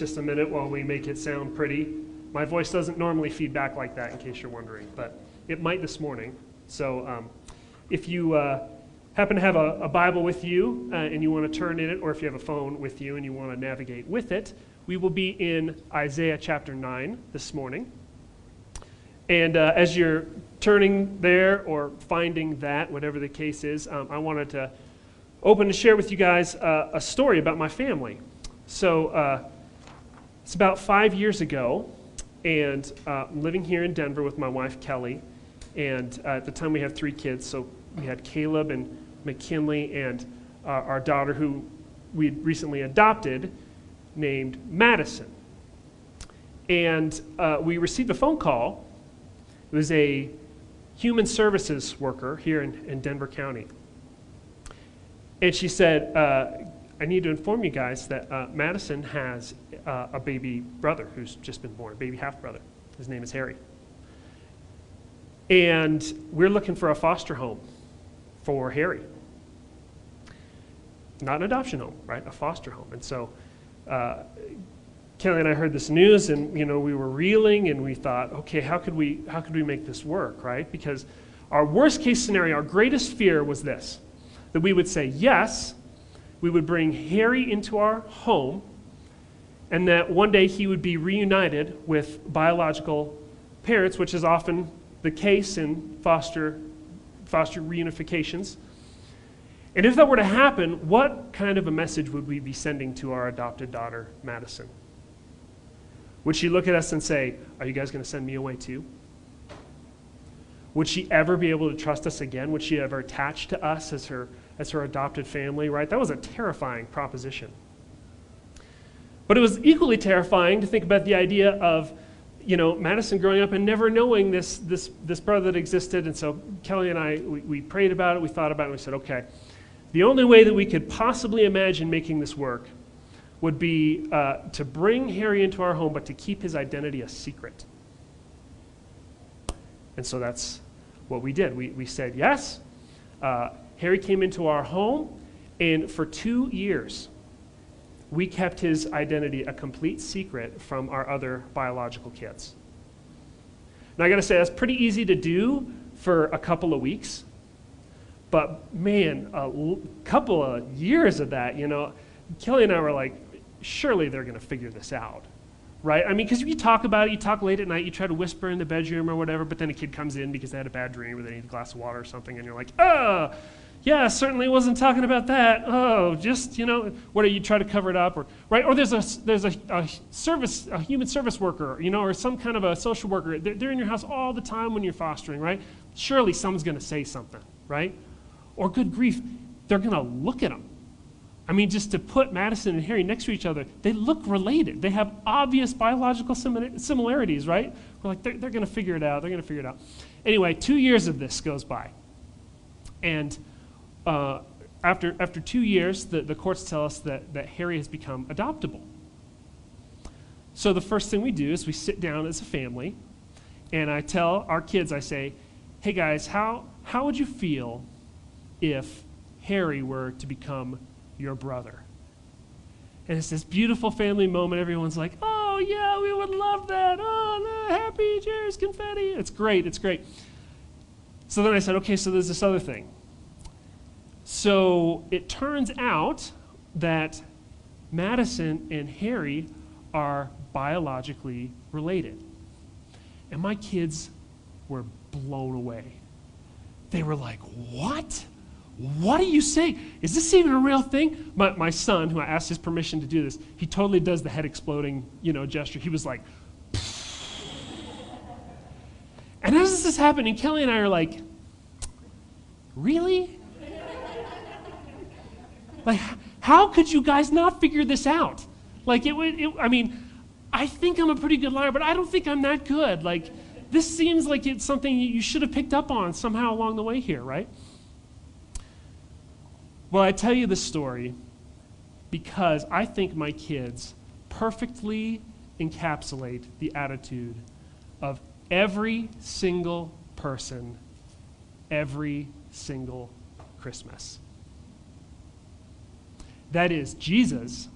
just a minute while we make it sound pretty. My voice doesn't normally feed back like that, in case you're wondering, but it might this morning. So um, if you uh, happen to have a, a Bible with you uh, and you want to turn in it, or if you have a phone with you and you want to navigate with it, we will be in Isaiah chapter 9 this morning. And uh, as you're turning there or finding that, whatever the case is, um, I wanted to open to share with you guys uh, a story about my family. So, uh, it's about five years ago, and uh, I'm living here in Denver with my wife Kelly. And uh, at the time, we had three kids. So we had Caleb and McKinley, and uh, our daughter, who we recently adopted, named Madison. And uh, we received a phone call. It was a human services worker here in, in Denver County. And she said, uh, I need to inform you guys that uh, Madison has uh, a baby brother who's just been born, a baby half brother. His name is Harry. And we're looking for a foster home for Harry. Not an adoption home, right? A foster home. And so uh, Kelly and I heard this news, and you know we were reeling, and we thought, okay, how could we how could we make this work, right? Because our worst case scenario, our greatest fear was this: that we would say yes, we would bring Harry into our home, and that one day he would be reunited with biological parents, which is often the case in foster, foster reunifications. And if that were to happen, what kind of a message would we be sending to our adopted daughter, Madison? Would she look at us and say, Are you guys going to send me away too? Would she ever be able to trust us again? Would she ever attach to us as her as her adopted family, right? That was a terrifying proposition. But it was equally terrifying to think about the idea of, you know, Madison growing up and never knowing this, this, this brother that existed. And so Kelly and I, we, we prayed about it, we thought about it, we said, okay, the only way that we could possibly imagine making this work would be uh, to bring Harry into our home, but to keep his identity a secret. And so that's what we did. We, we said yes. Uh, Harry came into our home, and for two years, we kept his identity a complete secret from our other biological kids. Now, I gotta say, that's pretty easy to do for a couple of weeks. But man, a l- couple of years of that, you know, Kelly and I were like, surely they're gonna figure this out right? I mean, because you talk about it, you talk late at night, you try to whisper in the bedroom or whatever, but then a kid comes in because they had a bad dream or they need a glass of water or something, and you're like, oh, yeah, certainly wasn't talking about that. Oh, just, you know, what do you try to cover it up? Or, right? Or there's a, there's a, a service, a human service worker, you know, or some kind of a social worker. They're, they're in your house all the time when you're fostering, right? Surely someone's going to say something, right? Or good grief, they're going to look at them. I mean, just to put Madison and Harry next to each other, they look related. They have obvious biological similarities, right? We're like, they're, they're going to figure it out. They're going to figure it out. Anyway, two years of this goes by. And uh, after, after two years, the, the courts tell us that, that Harry has become adoptable. So the first thing we do is we sit down as a family, and I tell our kids, I say, hey guys, how, how would you feel if Harry were to become your brother? And it's this beautiful family moment. Everyone's like, oh, yeah, we would love that. Oh, happy, cheers, confetti. It's great, it's great. So then I said, okay, so there's this other thing. So it turns out that Madison and Harry are biologically related. And my kids were blown away. They were like, What? What are you saying? Is this even a real thing? My, my son, who I asked his permission to do this, he totally does the head exploding, you know, gesture. He was like, and as this is happening, Kelly and I are like, really? Like, how could you guys not figure this out? Like, it would, it, I mean, I think I'm a pretty good liar, but I don't think I'm that good. Like, this seems like it's something you should have picked up on somehow along the way here, right? Well, I tell you this story because I think my kids perfectly encapsulate the attitude of every single person every single Christmas. That is, Jesus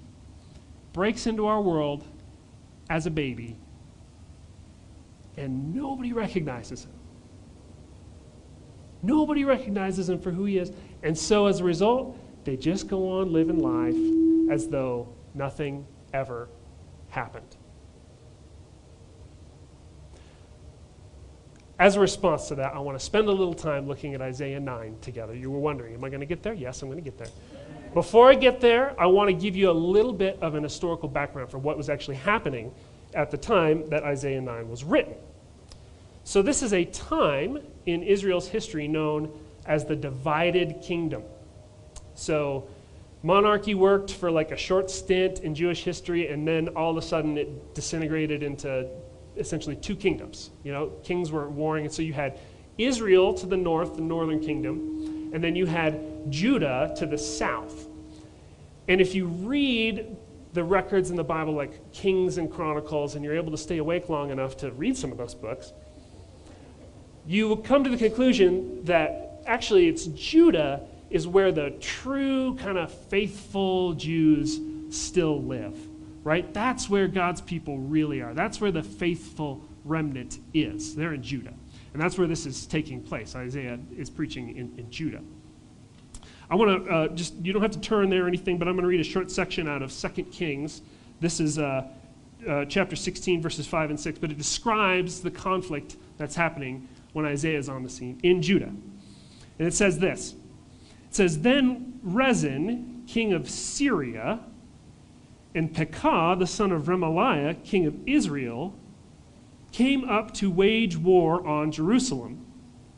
breaks into our world as a baby, and nobody recognizes him. Nobody recognizes him for who he is. And so as a result, they just go on living life as though nothing ever happened. As a response to that, I want to spend a little time looking at Isaiah 9 together. You were wondering, am I going to get there? Yes, I'm going to get there. Before I get there, I want to give you a little bit of an historical background for what was actually happening at the time that Isaiah 9 was written. So, this is a time in Israel's history known as the divided kingdom. So, monarchy worked for like a short stint in Jewish history, and then all of a sudden it disintegrated into essentially two kingdoms. You know, kings were warring, and so you had Israel to the north, the northern kingdom, and then you had Judah to the south. And if you read the records in the Bible, like Kings and Chronicles, and you're able to stay awake long enough to read some of those books, you will come to the conclusion that actually it's Judah is where the true kind of faithful Jews still live, right? That's where God's people really are. That's where the faithful remnant is. They're in Judah. And that's where this is taking place. Isaiah is preaching in, in Judah. I want to uh, just, you don't have to turn there or anything, but I'm going to read a short section out of 2 Kings. This is uh, uh, chapter 16, verses 5 and 6, but it describes the conflict that's happening when Isaiah is on the scene in Judah. And it says this It says, Then Rezin, king of Syria, and Pekah, the son of Remaliah, king of Israel, came up to wage war on Jerusalem.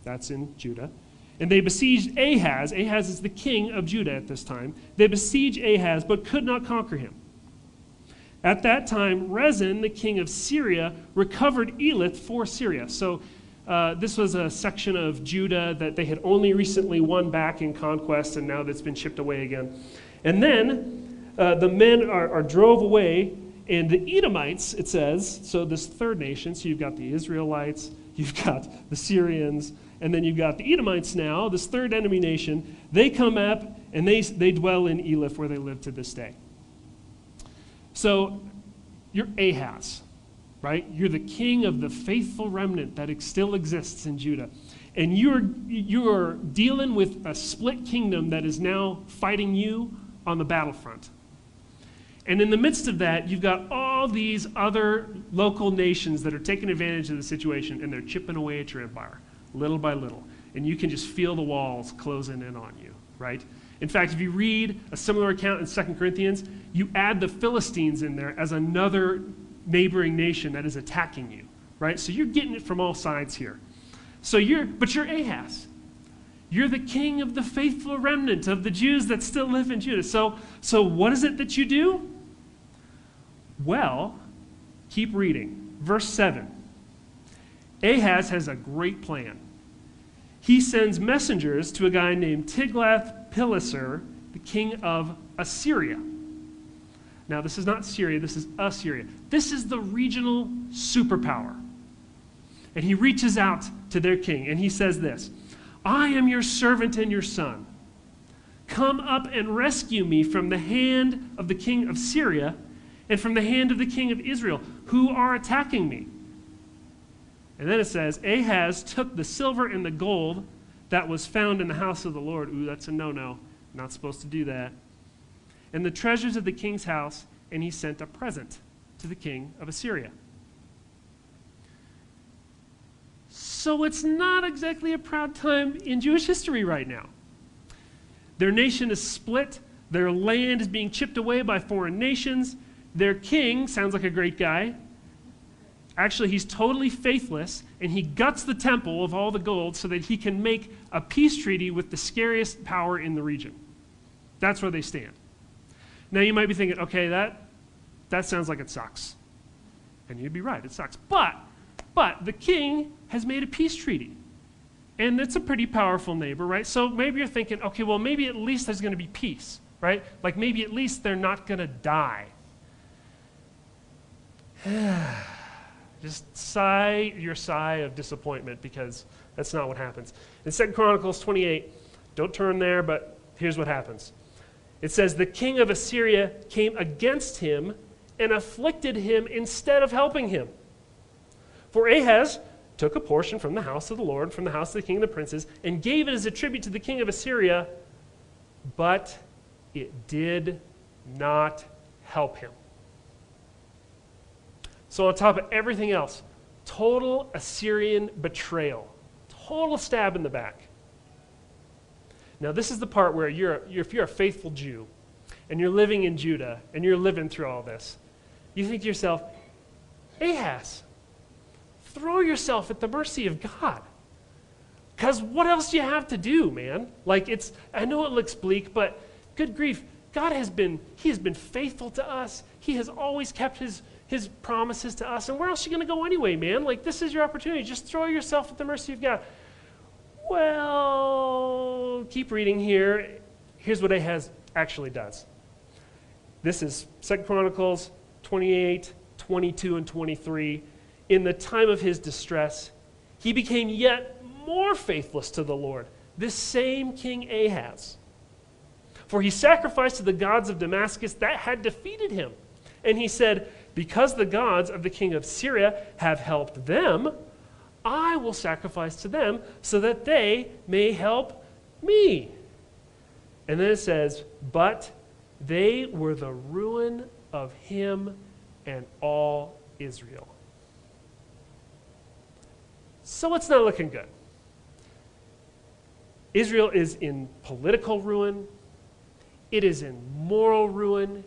That's in Judah. And they besieged Ahaz. Ahaz is the king of Judah at this time. They besieged Ahaz, but could not conquer him. At that time, Rezin, the king of Syria, recovered Elath for Syria. So uh, this was a section of Judah that they had only recently won back in conquest, and now that's been chipped away again. And then uh, the men are, are drove away, and the Edomites, it says, so this third nation, so you've got the Israelites, you've got the Syrians, and then you've got the Edomites now, this third enemy nation. They come up and they, they dwell in Elath where they live to this day. So you're Ahaz, right? You're the king of the faithful remnant that still exists in Judah. And you're, you're dealing with a split kingdom that is now fighting you on the battlefront. And in the midst of that, you've got all these other local nations that are taking advantage of the situation and they're chipping away at your empire little by little. And you can just feel the walls closing in on you, right? In fact, if you read a similar account in 2 Corinthians, you add the Philistines in there as another neighboring nation that is attacking you, right? So you're getting it from all sides here. So you're, but you're Ahaz. You're the king of the faithful remnant of the Jews that still live in Judah. So, so what is it that you do? Well, keep reading. Verse 7. Ahaz has a great plan he sends messengers to a guy named Tiglath-Pileser, the king of Assyria. Now, this is not Syria, this is Assyria. This is the regional superpower. And he reaches out to their king and he says this I am your servant and your son. Come up and rescue me from the hand of the king of Syria and from the hand of the king of Israel, who are attacking me. And then it says, Ahaz took the silver and the gold that was found in the house of the Lord. Ooh, that's a no no. Not supposed to do that. And the treasures of the king's house, and he sent a present to the king of Assyria. So it's not exactly a proud time in Jewish history right now. Their nation is split, their land is being chipped away by foreign nations. Their king sounds like a great guy, Actually, he's totally faithless, and he guts the temple of all the gold so that he can make a peace treaty with the scariest power in the region. That's where they stand. Now, you might be thinking, okay, that, that sounds like it sucks. And you'd be right, it sucks. But, but the king has made a peace treaty. And it's a pretty powerful neighbor, right? So maybe you're thinking, okay, well, maybe at least there's going to be peace, right? Like maybe at least they're not going to die. Just sigh your sigh of disappointment because that's not what happens. In 2 Chronicles 28, don't turn there, but here's what happens. It says, The king of Assyria came against him and afflicted him instead of helping him. For Ahaz took a portion from the house of the Lord, from the house of the king of the princes, and gave it as a tribute to the king of Assyria, but it did not help him. So, on top of everything else, total Assyrian betrayal, total stab in the back. Now, this is the part where you're, you're, if you're a faithful Jew and you're living in Judah and you're living through all this, you think to yourself, Ahaz, throw yourself at the mercy of God. Because what else do you have to do, man? Like, it's, I know it looks bleak, but good grief, God has been, He has been faithful to us. He has always kept His, His promises to us. And where else are you going to go anyway, man? Like, this is your opportunity. Just throw yourself at the mercy of God. Well, keep reading here. Here's what Ahaz actually does. This is Second Chronicles 28, 22, and 23. In the time of his distress, he became yet more faithless to the Lord, this same King Ahaz. For he sacrificed to the gods of Damascus that had defeated him. And he said, Because the gods of the king of Syria have helped them, I will sacrifice to them so that they may help me. And then it says, But they were the ruin of him and all Israel. So it's not looking good. Israel is in political ruin, it is in moral ruin,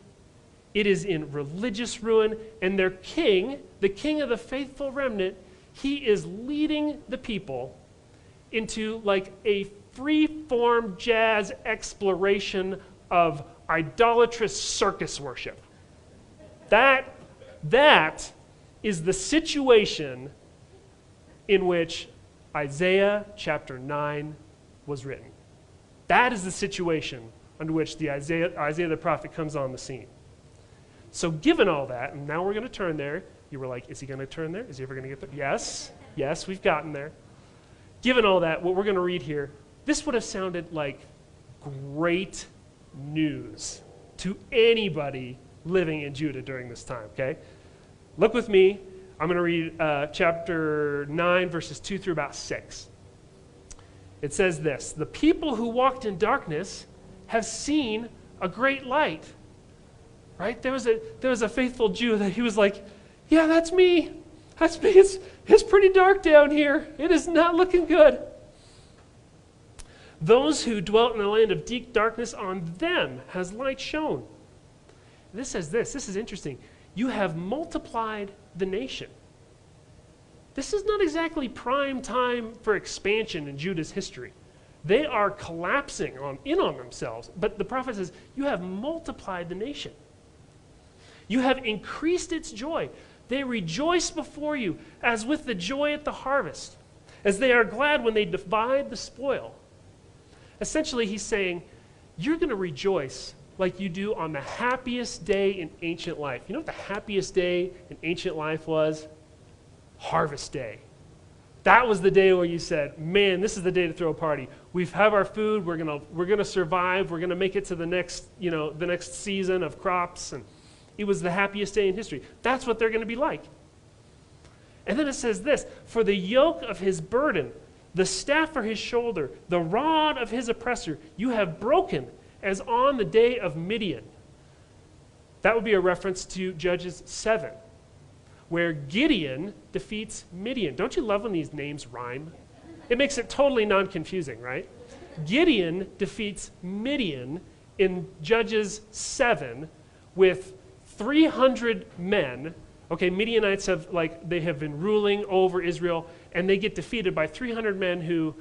it is in religious ruin, and their king, the king of the faithful remnant, he is leading the people into like a free form jazz exploration of idolatrous circus worship. That, that is the situation in which Isaiah chapter 9 was written. That is the situation under which the Isaiah, Isaiah the prophet comes on the scene. So, given all that, and now we're going to turn there, you were like, is he going to turn there? Is he ever going to get there? Yes, yes, we've gotten there. Given all that, what we're going to read here, this would have sounded like great news to anybody living in Judah during this time, okay? Look with me. I'm going to read uh, chapter 9, verses 2 through about 6. It says this The people who walked in darkness have seen a great light. Right? There was a, there was a faithful Jew that he was like, Yeah, that's me. That's me. It's, it's pretty dark down here. It is not looking good. Those who dwelt in the land of deep darkness, on them has light shone. This says this. This is interesting. You have multiplied the nation. This is not exactly prime time for expansion in Judah's history. They are collapsing on, in on themselves. But the prophet says, You have multiplied the nation. You have increased its joy. They rejoice before you as with the joy at the harvest, as they are glad when they divide the spoil. Essentially, he's saying, You're going to rejoice like you do on the happiest day in ancient life. You know what the happiest day in ancient life was? Harvest Day. That was the day where you said, "Man, this is the day to throw a party. We have our food. We're gonna we're gonna survive. We're gonna make it to the next you know the next season of crops." And it was the happiest day in history. That's what they're going to be like. And then it says this: "For the yoke of his burden, the staff for his shoulder, the rod of his oppressor, you have broken, as on the day of Midian." That would be a reference to Judges seven where Gideon defeats Midian. Don't you love when these names rhyme? It makes it totally non confusing, right? Gideon defeats Midian in Judges 7 with 300 men. Okay, Midianites have like they have been ruling over Israel, and they get defeated by 300 men who,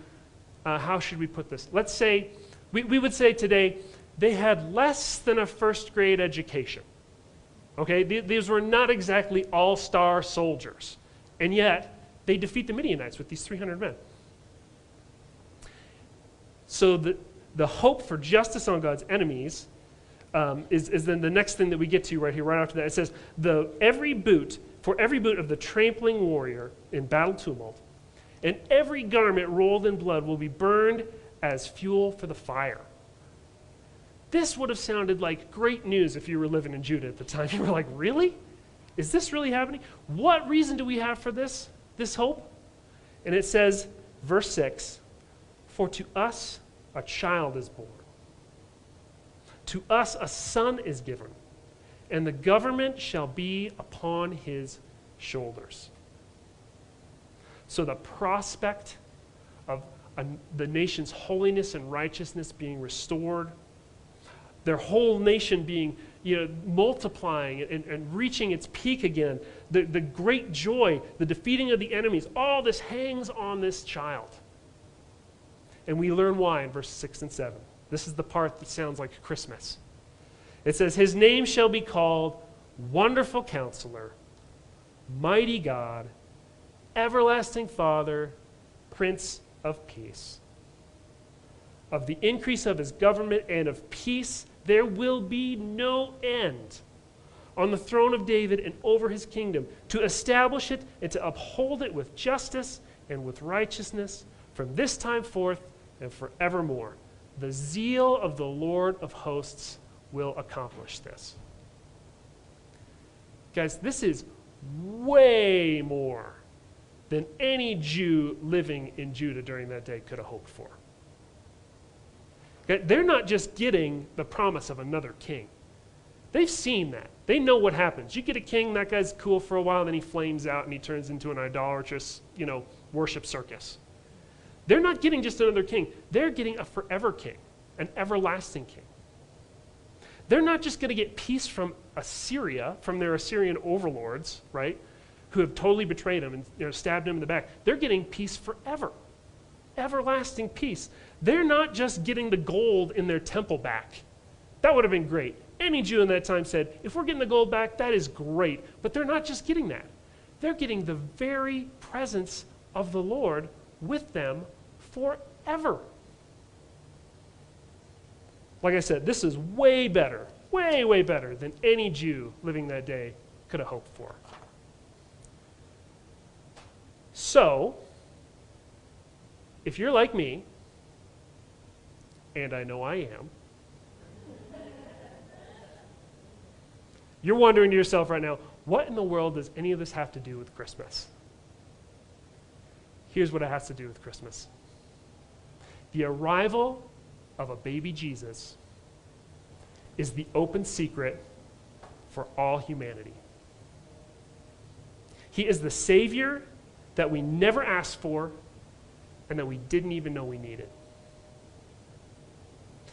uh, how should we put this? Let's say, we, we would say today, they had less than a first grade education. Okay, these were not exactly all star soldiers. And yet, they defeat the Midianites with these 300 men. So, the, the hope for justice on God's enemies um, is, is then the next thing that we get to right here, right after that. It says, the, every boot, for every boot of the trampling warrior in battle tumult, and every garment rolled in blood will be burned as fuel for the fire. this would have sounded like great news if you were living in Judah at the time. You were like, really? Is this really happening? What reason do we have for this, this hope? And it says, verse 6 For to us a child is born, to us a son is given, and the government shall be upon his shoulders. So the prospect of a, the nation's holiness and righteousness being restored, their whole nation being you know, multiplying and, and reaching its peak again, the, the great joy, the defeating of the enemies, all this hangs on this child. And we learn why in verses 6 and 7. This is the part that sounds like Christmas. It says, His name shall be called Wonderful Counselor, Mighty God, Everlasting Father, Prince of Peace. Of the increase of his government and of peace, there will be no end on the throne of David and over his kingdom, to establish it and to uphold it with justice and with righteousness from this time forth and forevermore. The zeal of the Lord of hosts will accomplish this. Guys, this is way more than any Jew living in Judah during that day could have hoped for. They're not just getting the promise of another king. They've seen that. They know what happens. You get a king, that guy's cool for a while, then he flames out and he turns into an idolatrous, you know, worship circus. They're not getting just another king. They're getting a forever king, an everlasting king. They're not just going to get peace from Assyria, from their Assyrian overlords, right, who have totally betrayed them and you know, stabbed them in the back. They're getting peace forever, everlasting peace. They're not just getting the gold in their temple back. That would have been great. Any Jew in that time said, if we're getting the gold back, that is great. But they're not just getting that, they're getting the very presence of the Lord with them forever. Like I said, this is way better, way, way better than any Jew living that day could have hoped for. So, if you're like me, and I know I am, you're wondering to yourself right now, what in the world does any of this have to do with Christmas? Here's what it has to do with Christmas the arrival of a baby Jesus is the open secret for all humanity. He is the Savior that we never asked for and that we didn't even know we needed.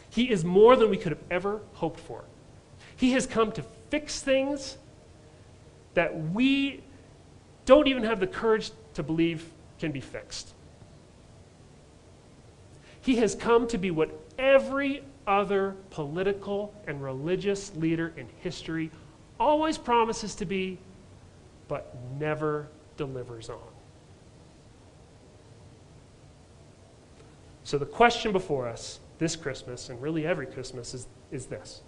He is more than we could have ever hoped for. He has come to fix things that we don't even have the courage to believe can be fixed. He has come to be what every other political and religious leader in history always promises to be, but never delivers on. So, the question before us this Christmas, and really every Christmas, is, is this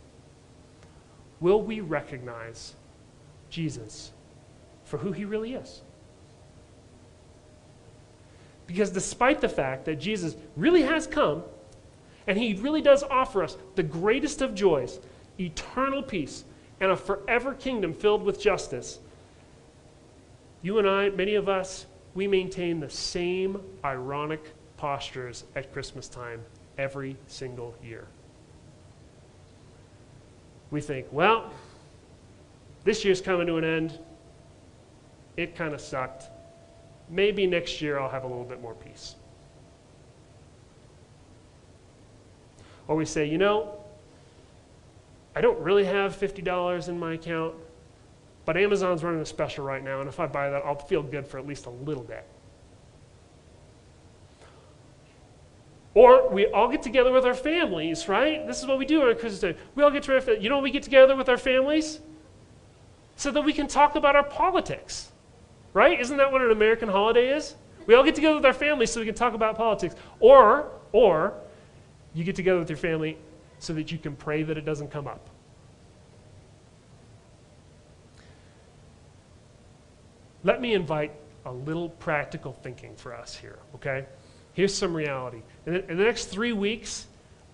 Will we recognize Jesus for who he really is? Because despite the fact that Jesus really has come, and he really does offer us the greatest of joys, eternal peace, and a forever kingdom filled with justice, you and I, many of us, we maintain the same ironic postures at Christmas time every single year. We think, well, this year's coming to an end. It kind of sucked. Maybe next year I'll have a little bit more peace. Or we say, you know, I don't really have $50 in my account, but Amazon's running a special right now, and if I buy that, I'll feel good for at least a little bit. Or we all get together with our families, right? This is what we do on Christmas Day. We all get together. You know, we get together with our families so that we can talk about our politics, right? Isn't that what an American holiday is? We all get together with our families so we can talk about politics. Or, or you get together with your family so that you can pray that it doesn't come up. Let me invite a little practical thinking for us here, okay? Here's some reality. In the, in the next three weeks,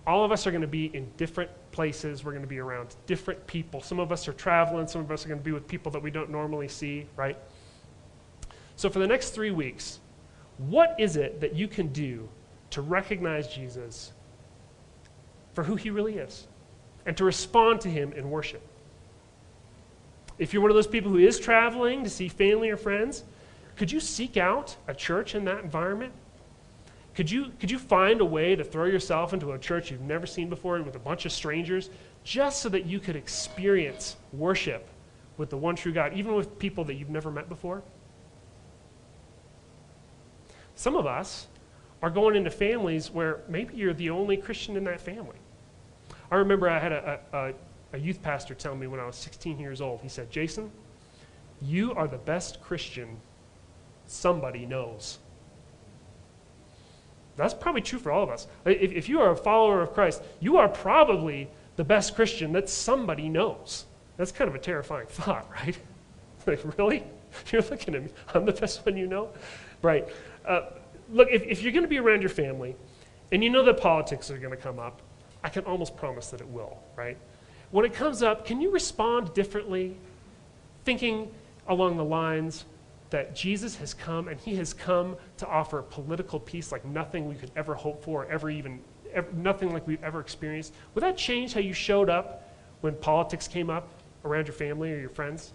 all of us are going to be in different places. We're going to be around different people. Some of us are traveling, some of us are going to be with people that we don't normally see, right? So, for the next three weeks, what is it that you can do to recognize Jesus for who he really is and to respond to him in worship? If you're one of those people who is traveling to see family or friends, could you seek out a church in that environment? Could you, could you find a way to throw yourself into a church you've never seen before with a bunch of strangers just so that you could experience worship with the one true God, even with people that you've never met before? Some of us are going into families where maybe you're the only Christian in that family. I remember I had a, a, a youth pastor tell me when I was 16 years old. He said, Jason, you are the best Christian somebody knows. That's probably true for all of us. If, if you are a follower of Christ, you are probably the best Christian that somebody knows. That's kind of a terrifying thought, right? like, really? You're looking at me. I'm the best one you know? Right. Uh, look, if, if you're going to be around your family and you know that politics are going to come up, I can almost promise that it will, right? When it comes up, can you respond differently, thinking along the lines, that Jesus has come and he has come to offer political peace like nothing we could ever hope for, ever even, ever, nothing like we've ever experienced. Would that change how you showed up when politics came up around your family or your friends?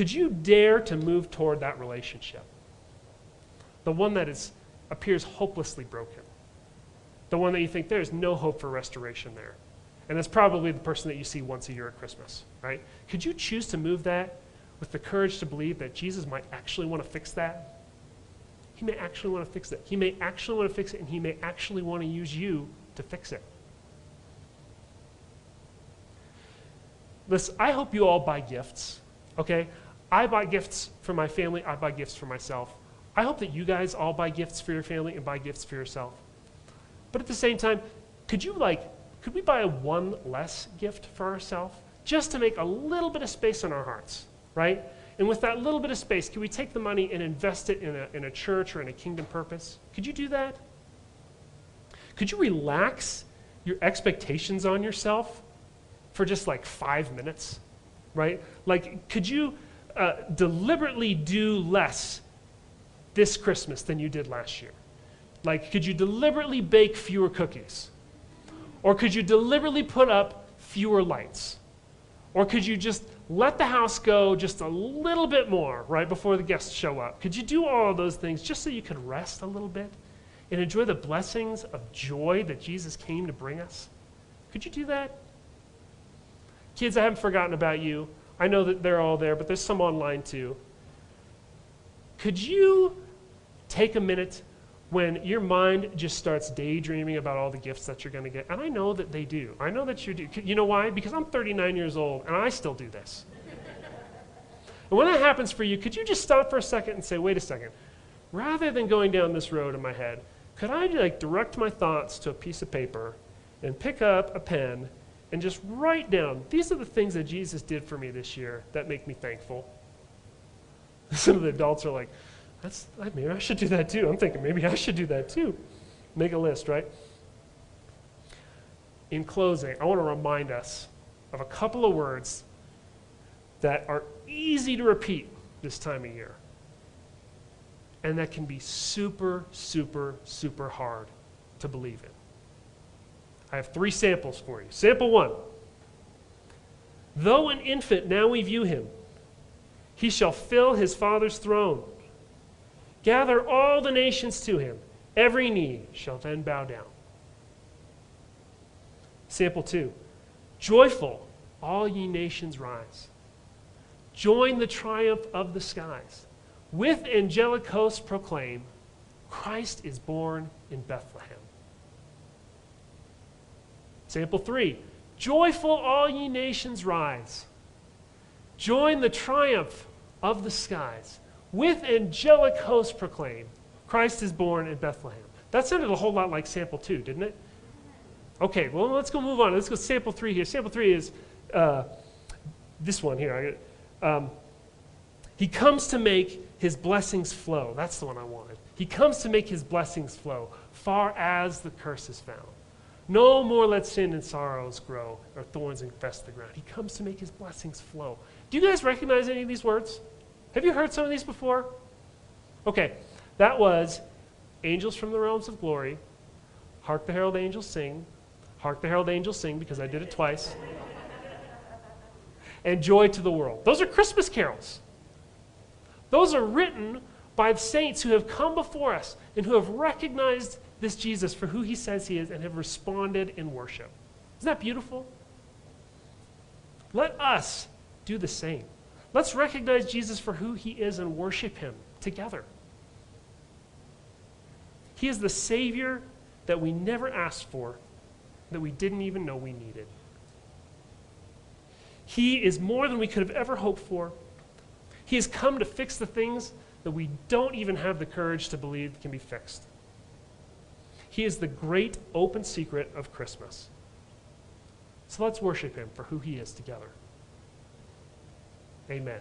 Could you dare to move toward that relationship? The one that is, appears hopelessly broken. The one that you think there's no hope for restoration there. And that's probably the person that you see once a year at Christmas, right? Could you choose to move that with the courage to believe that Jesus might actually want to fix that? He may actually want to fix it. He may actually want to fix it, and he may actually want to use you to fix it. Listen, I hope you all buy gifts, okay? I buy gifts for my family, I buy gifts for myself. I hope that you guys all buy gifts for your family and buy gifts for yourself. But at the same time, could you like could we buy one less gift for ourselves just to make a little bit of space in our hearts, right? And with that little bit of space, can we take the money and invest it in a, in a church or in a kingdom purpose? Could you do that? Could you relax your expectations on yourself for just like five minutes, right? Like, could you uh, deliberately do less this Christmas than you did last year? Like, could you deliberately bake fewer cookies? Or could you deliberately put up fewer lights? Or could you just let the house go just a little bit more right before the guests show up? Could you do all those things just so you could rest a little bit and enjoy the blessings of joy that Jesus came to bring us? Could you do that? Kids, I haven't forgotten about you. I know that they're all there, but there's some online too. Could you take a minute when your mind just starts daydreaming about all the gifts that you're going to get. And I know that they do. I know that you do. You know why? Because I'm 39 years old and I still do this. and when that happens for you, could you just stop for a second and say, wait a second, rather than going down this road in my head, could I like direct my thoughts to a piece of paper and pick up a pen and just write down, these are the things that Jesus did for me this year that make me thankful? Some of the adults are like, that's, maybe I should do that too. I'm thinking maybe I should do that too. Make a list, right? In closing, I want to remind us of a couple of words that are easy to repeat this time of year. And that can be super, super, super hard to believe in. I have three samples for you. Sample one Though an infant, now we view him, he shall fill his father's throne. Gather all the nations to him. Every knee shall then bow down. Sample two Joyful, all ye nations rise. Join the triumph of the skies. With angelic hosts proclaim, Christ is born in Bethlehem. Sample three Joyful, all ye nations rise. Join the triumph of the skies with angelic hosts proclaim, Christ is born in Bethlehem. That sounded a whole lot like sample two, didn't it? Okay, well, let's go move on. Let's go sample three here. Sample three is uh, this one here. Um, he comes to make his blessings flow. That's the one I wanted. He comes to make his blessings flow, far as the curse is found. No more let sin and sorrows grow, or thorns infest the ground. He comes to make his blessings flow. Do you guys recognize any of these words? Have you heard some of these before? Okay, that was angels from the realms of glory, hark the herald angels sing, hark the herald angels sing, because I did it twice, and joy to the world. Those are Christmas carols. Those are written by the saints who have come before us and who have recognized this Jesus for who he says he is and have responded in worship. Isn't that beautiful? Let us do the same. Let's recognize Jesus for who he is and worship him together. He is the Savior that we never asked for, that we didn't even know we needed. He is more than we could have ever hoped for. He has come to fix the things that we don't even have the courage to believe can be fixed. He is the great open secret of Christmas. So let's worship him for who he is together. Amen.